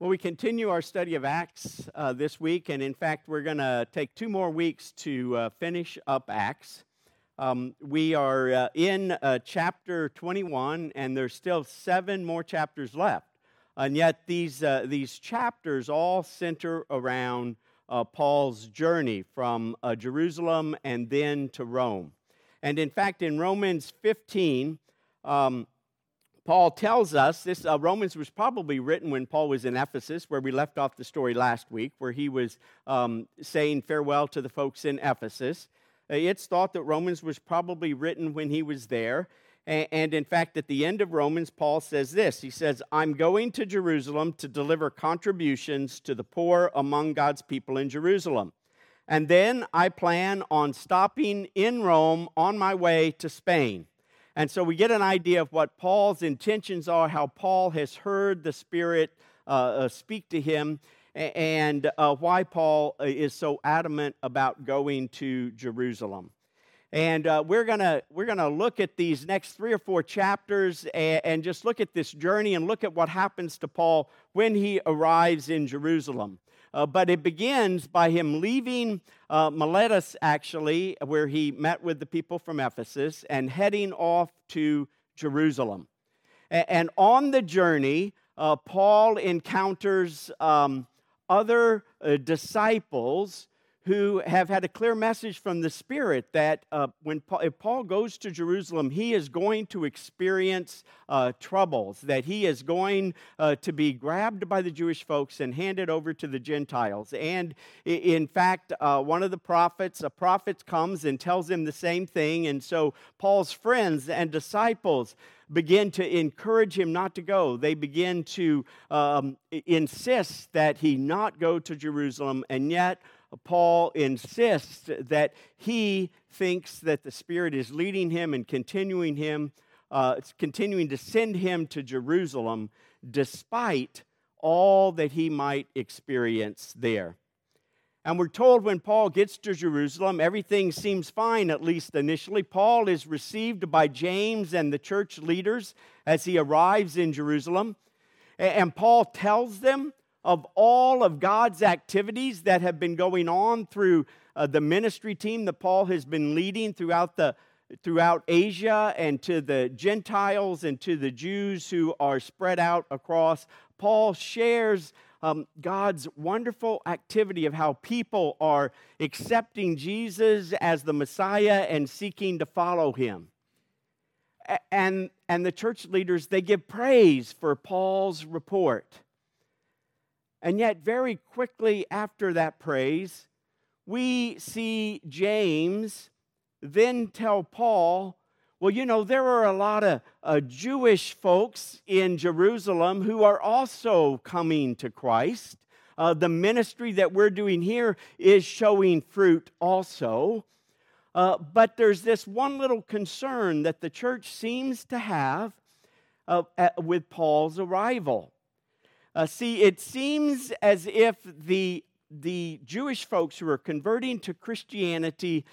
Well, we continue our study of Acts uh, this week, and in fact, we're going to take two more weeks to uh, finish up Acts. Um, we are uh, in uh, chapter 21, and there's still seven more chapters left. And yet, these, uh, these chapters all center around uh, Paul's journey from Jerusalem and then to Rome. And in fact, in Romans 15, um, Paul tells us this uh, Romans was probably written when Paul was in Ephesus, where we left off the story last week, where he was um, saying farewell to the folks in Ephesus. Uh, it's thought that Romans was probably written when he was there. And, and in fact, at the end of Romans, Paul says this He says, I'm going to Jerusalem to deliver contributions to the poor among God's people in Jerusalem. And then I plan on stopping in Rome on my way to Spain. And so we get an idea of what Paul's intentions are, how Paul has heard the Spirit uh, uh, speak to him, and uh, why Paul uh, is so adamant about going to Jerusalem. And uh, we're gonna we're gonna look at these next three or four chapters and, and just look at this journey and look at what happens to Paul when he arrives in Jerusalem. Uh, but it begins by him leaving uh, Miletus, actually, where he met with the people from Ephesus, and heading off to Jerusalem. A- and on the journey, uh, Paul encounters um, other uh, disciples who have had a clear message from the Spirit that uh, when Paul, if Paul goes to Jerusalem, he is going to experience uh, troubles, that he is going uh, to be grabbed by the Jewish folks and handed over to the Gentiles. And in fact, uh, one of the prophets, a prophet comes and tells him the same thing. And so Paul's friends and disciples begin to encourage him not to go. They begin to um, insist that he not go to Jerusalem, and yet Paul insists that he thinks that the Spirit is leading him and continuing him, uh, continuing to send him to Jerusalem despite all that he might experience there. And we're told when Paul gets to Jerusalem, everything seems fine, at least initially. Paul is received by James and the church leaders as he arrives in Jerusalem. And Paul tells them of all of God's activities that have been going on through uh, the ministry team that Paul has been leading throughout the throughout Asia and to the Gentiles and to the Jews who are spread out across. Paul shares um, God's wonderful activity of how people are accepting Jesus as the Messiah and seeking to follow him. And, and the church leaders, they give praise for Paul's report. And yet, very quickly after that praise, we see James then tell Paul, well, you know, there are a lot of uh, Jewish folks in Jerusalem who are also coming to Christ. Uh, the ministry that we're doing here is showing fruit also. Uh, but there's this one little concern that the church seems to have uh, at, with Paul's arrival. Uh, see, it seems as if the, the Jewish folks who are converting to Christianity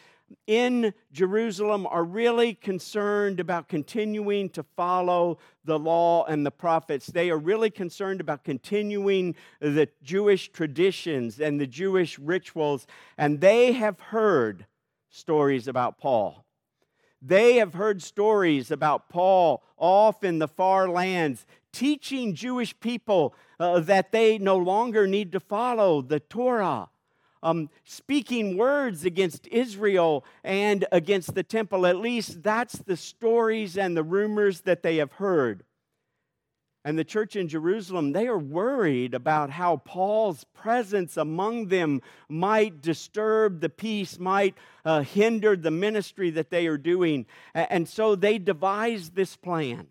in Jerusalem are really concerned about continuing to follow the law and the prophets. They are really concerned about continuing the Jewish traditions and the Jewish rituals, and they have heard stories about Paul. They have heard stories about Paul off in the far lands teaching Jewish people uh, that they no longer need to follow the Torah. Um, speaking words against Israel and against the temple. At least that's the stories and the rumors that they have heard. And the church in Jerusalem, they are worried about how Paul's presence among them might disturb the peace, might uh, hinder the ministry that they are doing. And so they devise this plan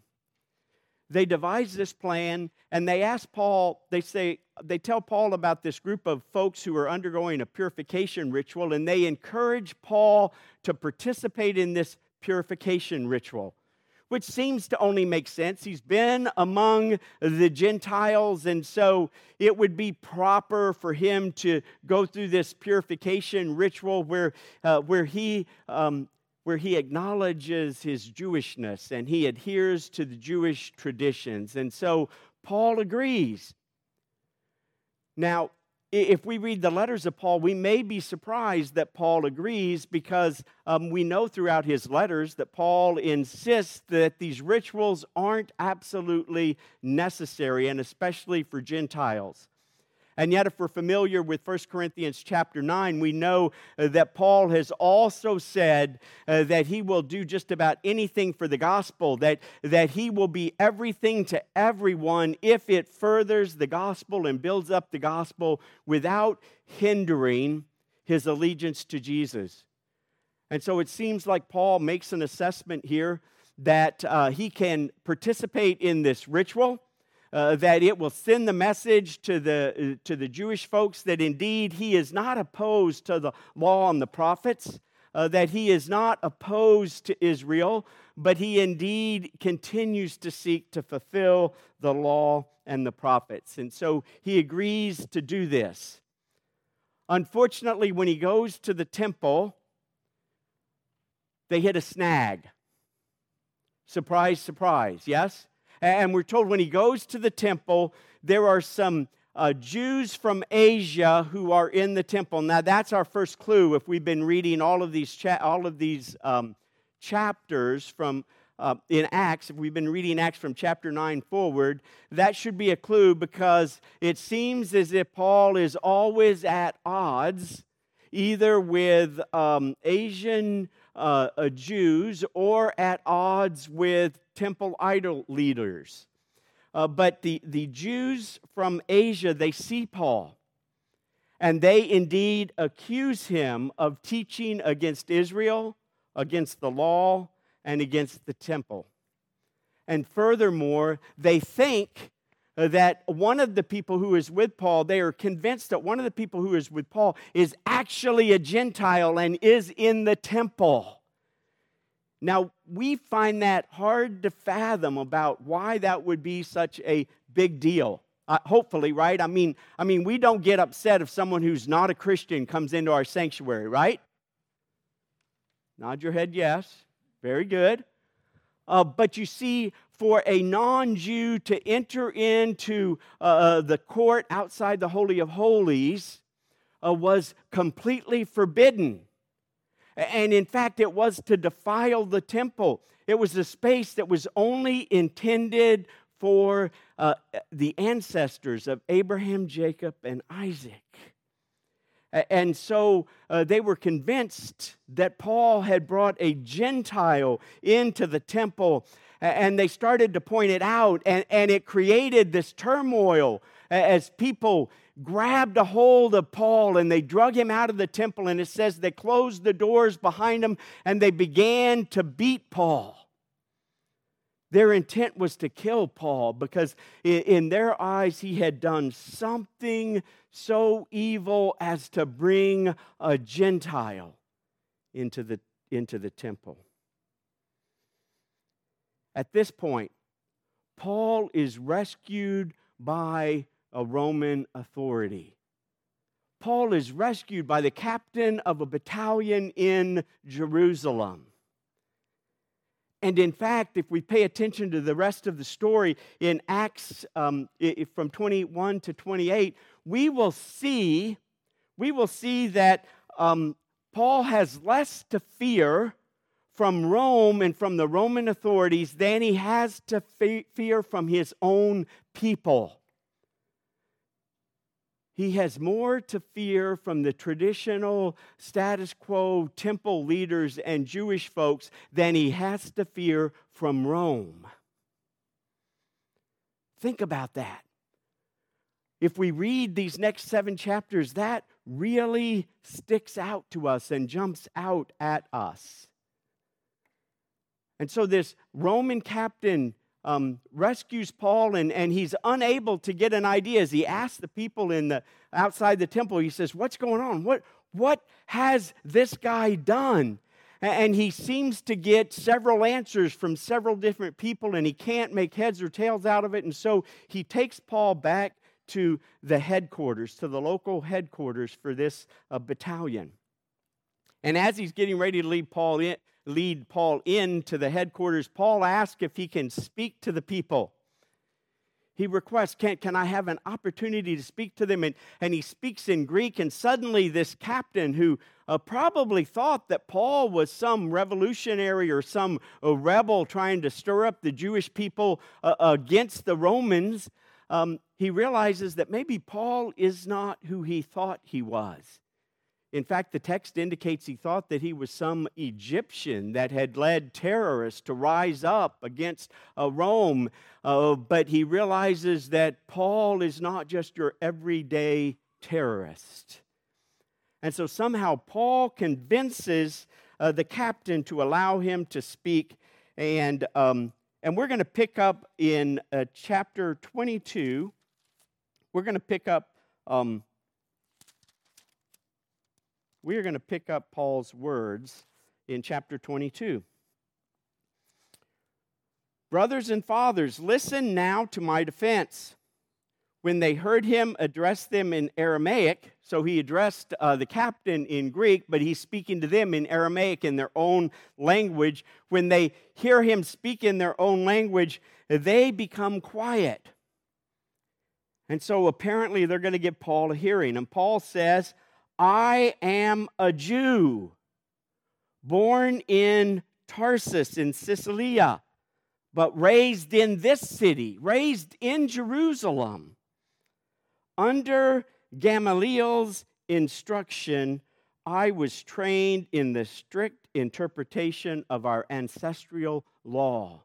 they devise this plan and they ask Paul, they say, they tell Paul about this group of folks who are undergoing a purification ritual, and they encourage Paul to participate in this purification ritual, which seems to only make sense. He's been among the Gentiles, and so it would be proper for him to go through this purification ritual where, uh, where he um, where he acknowledges his Jewishness and he adheres to the Jewish traditions. And so Paul agrees. Now, if we read the letters of Paul, we may be surprised that Paul agrees because um, we know throughout his letters that Paul insists that these rituals aren't absolutely necessary, and especially for Gentiles. And yet, if we're familiar with 1 Corinthians chapter 9, we know uh, that Paul has also said uh, that he will do just about anything for the gospel, that, that he will be everything to everyone if it furthers the gospel and builds up the gospel without hindering his allegiance to Jesus. And so it seems like Paul makes an assessment here that uh, he can participate in this ritual uh, that it will send the message to the, uh, to the Jewish folks that indeed he is not opposed to the law and the prophets, uh, that he is not opposed to Israel, but he indeed continues to seek to fulfill the law and the prophets. And so he agrees to do this. Unfortunately, when he goes to the temple, they hit a snag. Surprise, surprise, yes? And we're told when he goes to the temple, there are some uh, Jews from Asia who are in the temple. Now, that's our first clue if we've been reading all of these, cha- all of these um, chapters from. Uh, in Acts, if we've been reading Acts from chapter 9 forward, that should be a clue because it seems as if Paul is always at odds either with um, Asian uh, uh, Jews or at odds with temple idol leaders. Uh, but the, the Jews from Asia, they see Paul. And they indeed accuse him of teaching against Israel, against the law, and against the temple. And furthermore, they think that one of the people who is with Paul, they are convinced that one of the people who is with Paul is actually a Gentile and is in the temple. Now, we find that hard to fathom about why that would be such a big deal. Uh, hopefully, right? I mean, I mean, we don't get upset if someone who's not a Christian comes into our sanctuary, right? Nod your head, yes. Very good. Uh, but you see, for a non Jew to enter into uh, uh, the court outside the Holy of Holies uh, was completely forbidden. And in fact, it was to defile the temple. It was a space that was only intended for uh, the ancestors of Abraham, Jacob, and Isaac. And so uh, they were convinced that Paul had brought a Gentile into the temple, and they started to point it out, and, and it created this turmoil as people grabbed a hold of Paul and they drug him out of the temple. And it says they closed the doors behind him and they began to beat Paul. Their intent was to kill Paul because, in their eyes, he had done something so evil as to bring a Gentile into the, into the temple. At this point, Paul is rescued by a Roman authority. Paul is rescued by the captain of a battalion in Jerusalem. And in fact, if we pay attention to the rest of the story in Acts um, from 21 to 28, we will see, we will see that um, Paul has less to fear from Rome and from the Roman authorities than he has to fear from his own people. He has more to fear from the traditional status quo temple leaders and Jewish folks than he has to fear from Rome. Think about that. If we read these next seven chapters, that really sticks out to us and jumps out at us. And so, this Roman captain um, rescues Paul, and, and he's unable to get an idea. As he asks the people in the outside the temple, he says, "What's going on? What what has this guy done?" And he seems to get several answers from several different people, and he can't make heads or tails out of it. And so he takes Paul back to the headquarters, to the local headquarters for this uh, battalion. And as he's getting ready to lead Paul in, lead Paul into the headquarters, Paul asks if he can speak to the people. he requests, can, can I have an opportunity to speak to them? And, and he speaks in Greek, and suddenly this captain who uh, probably thought that Paul was some revolutionary or some uh, rebel trying to stir up the Jewish people uh, against the Romans, um, he realizes that maybe Paul is not who he thought he was. In fact, the text indicates he thought that he was some Egyptian that had led terrorists to rise up against uh, Rome. Uh, but he realizes that Paul is not just your everyday terrorist. And so somehow Paul convinces uh, the captain to allow him to speak. And, um, and we're going to pick up in uh, chapter 22. We're going to pick up. Um, we are going to pick up Paul's words in chapter 22. Brothers and fathers, listen now to my defense. When they heard him address them in Aramaic, so he addressed uh, the captain in Greek, but he's speaking to them in Aramaic in their own language. When they hear him speak in their own language, they become quiet. And so apparently they're going to give Paul a hearing. And Paul says, I am a Jew, born in Tarsus in Cilicia, but raised in this city, raised in Jerusalem. Under Gamaliel's instruction, I was trained in the strict interpretation of our ancestral law.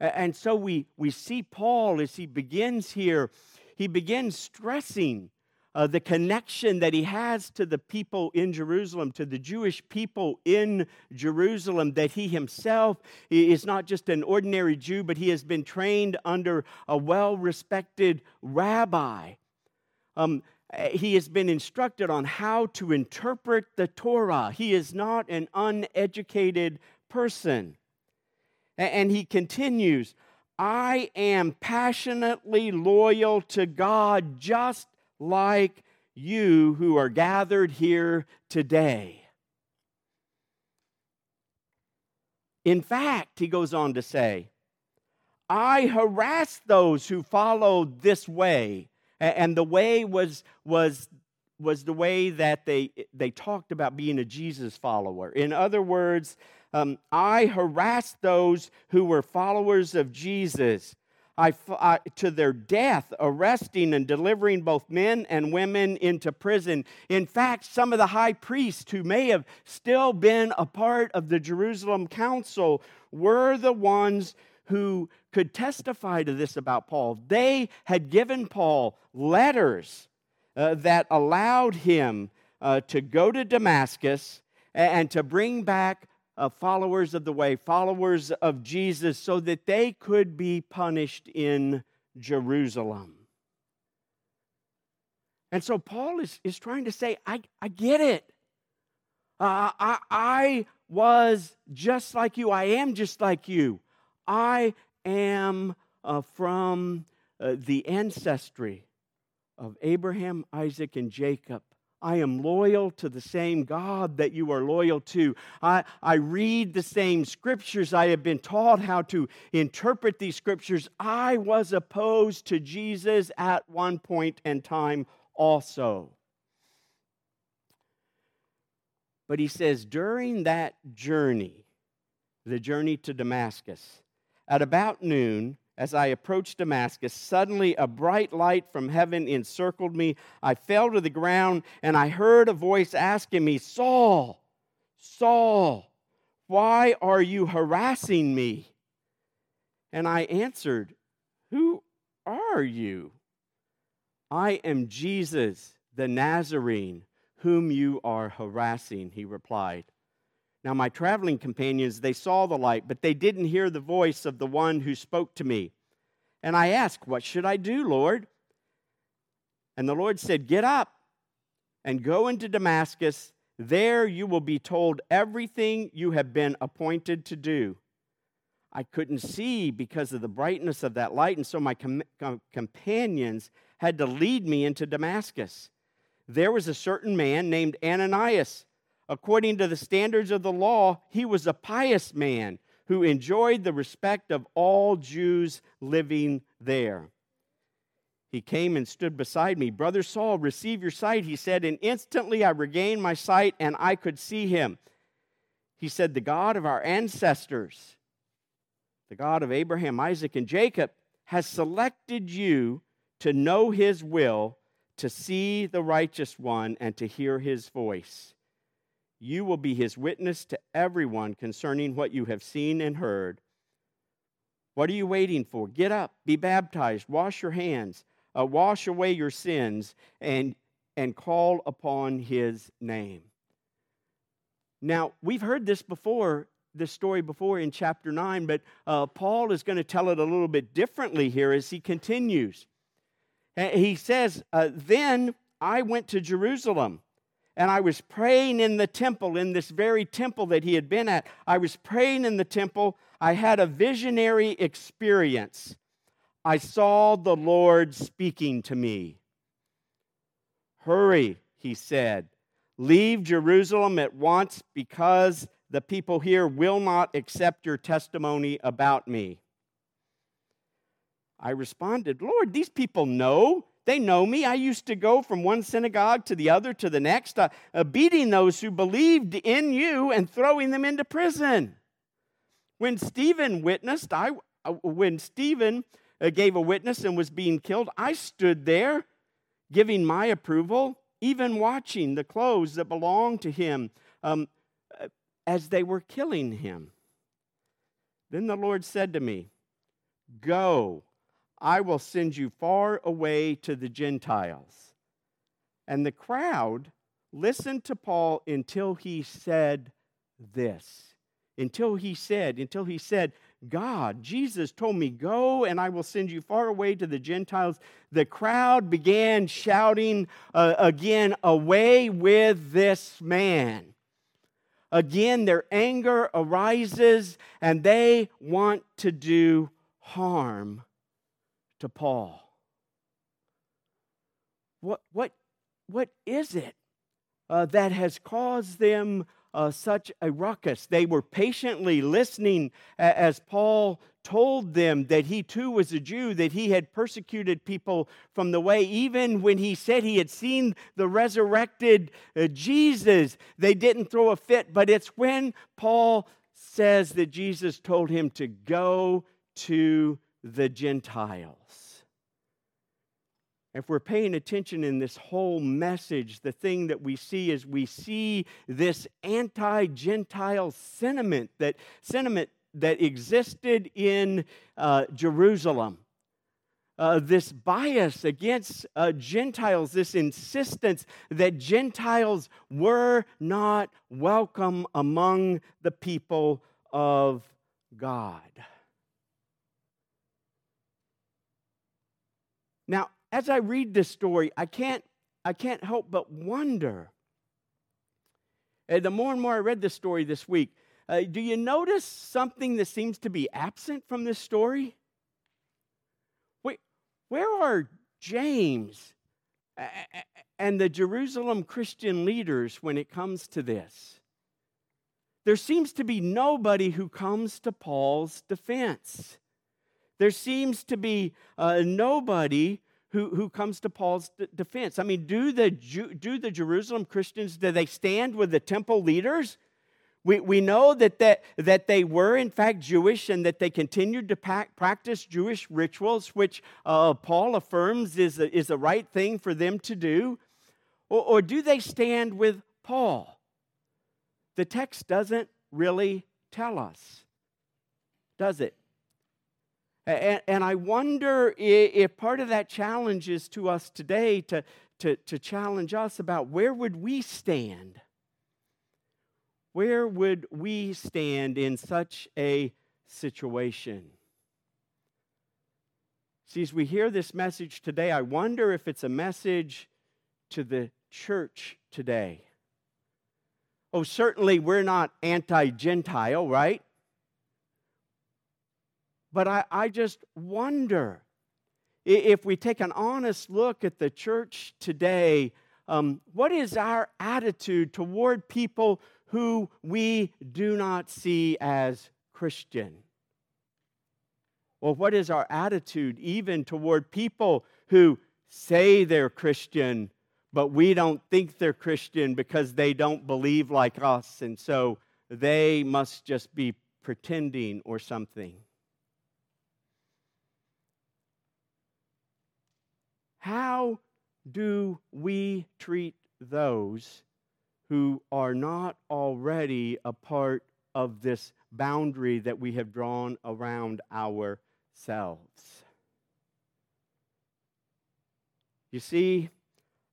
And so we, we see Paul as he begins here, he begins stressing uh, the connection that he has to the people in Jerusalem, to the Jewish people in Jerusalem, that he himself is not just an ordinary Jew, but he has been trained under a well respected rabbi. Um, he has been instructed on how to interpret the Torah. He is not an uneducated person. And he continues, I am passionately loyal to God just like you who are gathered here today. In fact, he goes on to say, I harassed those who followed this way. And the way was, was, was the way that they, they talked about being a Jesus follower. In other words, um, I harassed those who were followers of Jesus. I, to their death, arresting and delivering both men and women into prison. In fact, some of the high priests who may have still been a part of the Jerusalem council were the ones who could testify to this about Paul. They had given Paul letters uh, that allowed him uh, to go to Damascus and to bring back uh, followers of the way, followers of Jesus, so that they could be punished in Jerusalem. And so Paul is, is trying to say, I, I get it. Uh, I, I was just like you. I am just like you. I am uh, from uh, the ancestry of Abraham, Isaac, and Jacob. I am loyal to the same God that you are loyal to. I, I read the same scriptures. I have been taught how to interpret these scriptures. I was opposed to Jesus at one point in time also. But he says, during that journey, the journey to Damascus, at about noon, as I approached Damascus, suddenly a bright light from heaven encircled me. I fell to the ground, and I heard a voice asking me, Saul, Saul, why are you harassing me? And I answered, Who are you? I am Jesus, the Nazarene, whom you are harassing, he replied. Now, my traveling companions, they saw the light, but they didn't hear the voice of the one who spoke to me. And I asked, What should I do, Lord? And the Lord said, Get up and go into Damascus. There you will be told everything you have been appointed to do. I couldn't see because of the brightness of that light, and so my com- com- companions had to lead me into Damascus. There was a certain man named Ananias According to the standards of the law, he was a pious man who enjoyed the respect of all Jews living there. he came and stood beside me. Brother Saul, receive your sight, he said, and instantly I regained my sight and I could see him. He said, The God of our ancestors, the God of Abraham, Isaac, and Jacob, has selected you to know his will, to see the righteous one, and to hear his voice. You will be his witness to everyone concerning what you have seen and heard. What are you waiting for? Get up, be baptized, wash your hands uh, wash away your sins, and, and call upon his name. Now, we've heard this before, this story before in chapter 9, but uh, Paul is going to tell it a little bit differently here as he continues. He says, uh, Then I went to Jerusalem and I was praying in the temple, in this very temple that he had been at. I was praying in the temple. I had a visionary experience. I saw the Lord speaking to me. Hurry, he said. Leave Jerusalem at once because the people here will not accept your testimony about me. I responded, Lord, these people know. They know me. I used to go from one synagogue to the other to the next, uh, uh, beating those who believed in you and throwing them into prison. When Stephen witnessed, I, uh, when Stephen uh, gave a witness and was being killed, I stood there giving my approval, even watching the clothes that belonged to him um, as they were killing him. Then the Lord said to me, Go, I will send you far away to the Gentiles. And the crowd listened to Paul until he said this. Until he said, until he said, God, Jesus told me, Go and I will send you far away to the Gentiles. The crowd began shouting uh, again, Away with this man. Again, their anger arises and they want to do harm to Paul. What, what, what is it uh, that has caused them uh, such a ruckus. They were patiently listening as Paul told them that he too was a Jew, that he had persecuted people from the way, even when he said he had seen the resurrected uh, Jesus. They didn't throw a fit, but it's when Paul says that Jesus told him to go to the Gentiles if we're paying attention in this whole message, the thing that we see is we see this anti-Gentile sentiment that sentiment that existed in uh, Jerusalem. Uh, this bias against uh, Gentiles, this insistence that Gentiles were not welcome among the people of God. Now, as I read this story, I can't, I can't help but wonder. And the more and more I read this story this week, uh, do you notice something that seems to be absent from this story? Wait, where are James and the Jerusalem Christian leaders when it comes to this? There seems to be nobody who comes to Paul's defense. There seems to be uh, nobody who, who comes to Paul's defense. I mean, do the, do the Jerusalem Christians, do they stand with the temple leaders? We, we know that, that, that they were, in fact, Jewish and that they continued to practice Jewish rituals, which uh, Paul affirms is a, is the right thing for them to do. Or, or do they stand with Paul? The text doesn't really tell us, does it? And, and I wonder if part of that challenge is to us today to, to, to challenge us about where would we stand? Where would we stand in such a situation? See, as we hear this message today, I wonder if it's a message to the church today. Oh, certainly we're not anti Gentile, right? But I, I just wonder if we take an honest look at the church today, um, what is our attitude toward people who we do not see as Christian? Or what is our attitude even toward people who say they're Christian, but we don't think they're Christian because they don't believe like us, and so they must just be pretending or something. How do we treat those who are not already a part of this boundary that we have drawn around ourselves? You see,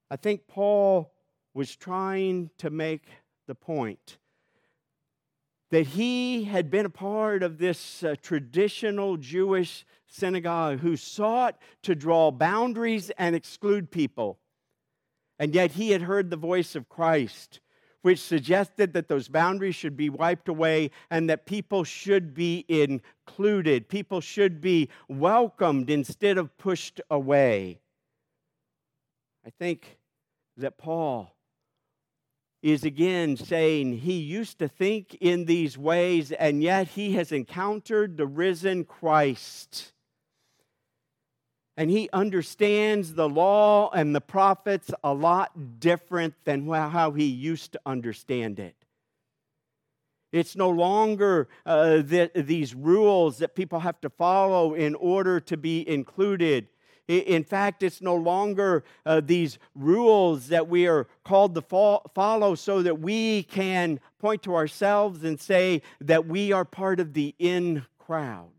I think Paul was trying to make the point that he had been a part of this uh, traditional Jewish synagogue who sought to draw boundaries and exclude people. And yet he had heard the voice of Christ, which suggested that those boundaries should be wiped away and that people should be included. People should be welcomed instead of pushed away. I think that Paul is again saying he used to think in these ways, and yet he has encountered the risen Christ. And he understands the law and the prophets a lot different than how he used to understand it. It's no longer uh, the, these rules that people have to follow in order to be included. In fact, it's no longer uh, these rules that we are called to follow so that we can point to ourselves and say that we are part of the in crowd.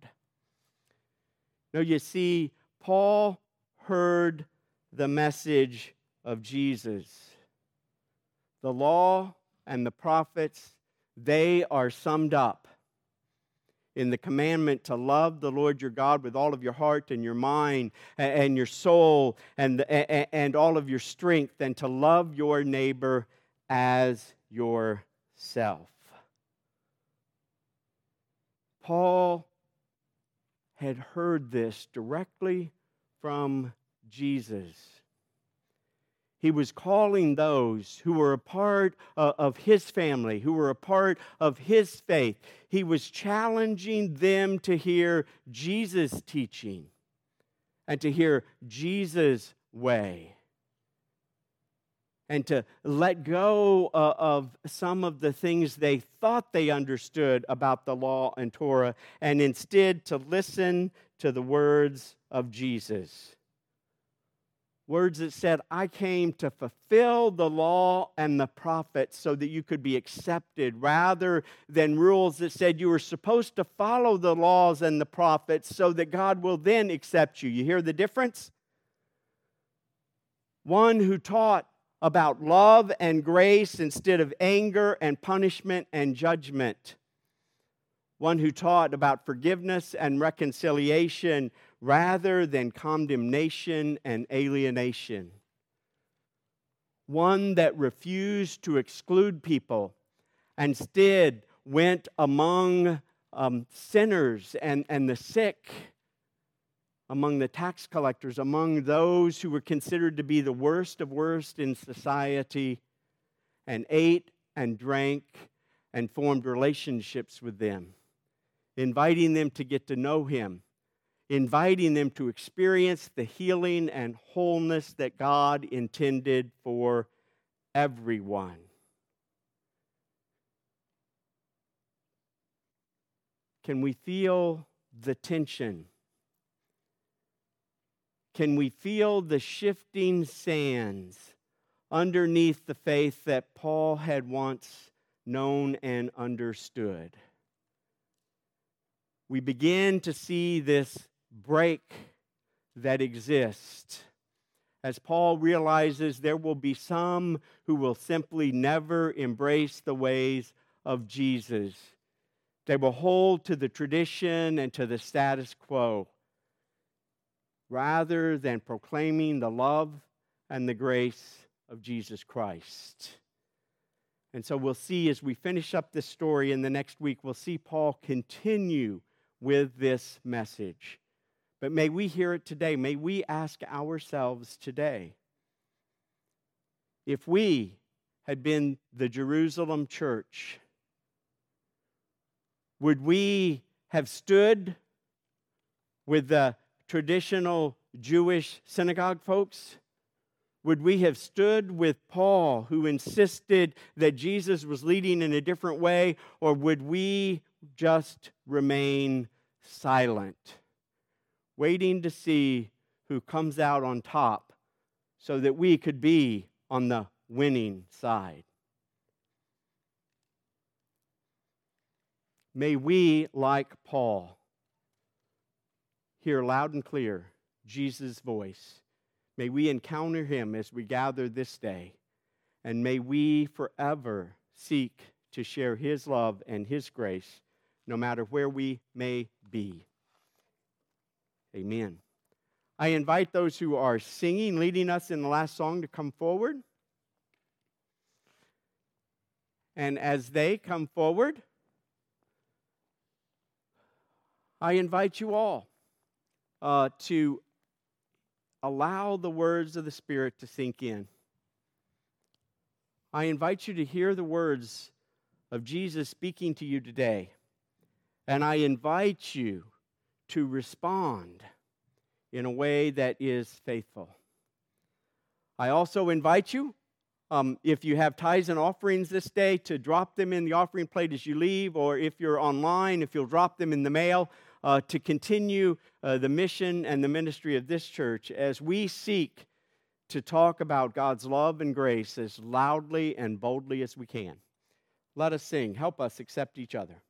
No, you see, Paul heard the message of Jesus. The law and the prophets, they are summed up in the commandment to love the Lord your God with all of your heart and your mind and your soul and, and all of your strength, and to love your neighbor as yourself. Paul had heard this directly from Jesus. He was calling those who were a part of his family, who were a part of his faith. He was challenging them to hear Jesus' teaching and to hear Jesus' way and to let go uh, of some of the things they thought they understood about the law and Torah and instead to listen to the words of Jesus words that said, I came to fulfill the law and the prophets so that you could be accepted, rather than rules that said you were supposed to follow the laws and the prophets so that God will then accept you. You hear the difference? One who taught about love and grace instead of anger and punishment and judgment. One who taught about forgiveness and reconciliation rather than condemnation and alienation. One that refused to exclude people, and instead went among um, sinners and, and the sick, among the tax collectors, among those who were considered to be the worst of worst in society, and ate and drank and formed relationships with them, inviting them to get to know him inviting them to experience the healing and wholeness that God intended for everyone. Can we feel the tension? Can we feel the shifting sands underneath the faith that Paul had once known and understood? We begin to see this break that exists As Paul realizes, there will be some who will simply never embrace the ways of Jesus. They will hold to the tradition and to the status quo rather than proclaiming the love and the grace of Jesus Christ. And so we'll see as we finish up this story in the next week, we'll see Paul continue with this message. But may we hear it today. May we ask ourselves today if we had been the Jerusalem church, would we have stood with the traditional Jewish synagogue folks? Would we have stood with Paul, who insisted that Jesus was leading in a different way, or would we just remain silent, waiting to see who comes out on top so that we could be on the winning side? May we, like Paul, hear loud and clear Jesus' voice. May we encounter him as we gather this day. And may we forever seek to share his love and his grace, no matter where we may be. Amen. I invite those who are singing, leading us in the last song, to come forward. And as they come forward, I invite you all uh, to allow the words of the Spirit to sink in. I invite you to hear the words of Jesus speaking to you today. And I invite you to respond in a way that is faithful. I also invite you, um, if you have tithes and offerings this day, to drop them in the offering plate as you leave, or if you're online, if you'll drop them in the mail uh, to continue uh, the mission and the ministry of this church as we seek to talk about God's love and grace as loudly and boldly as we can. Let us sing. Help us accept each other.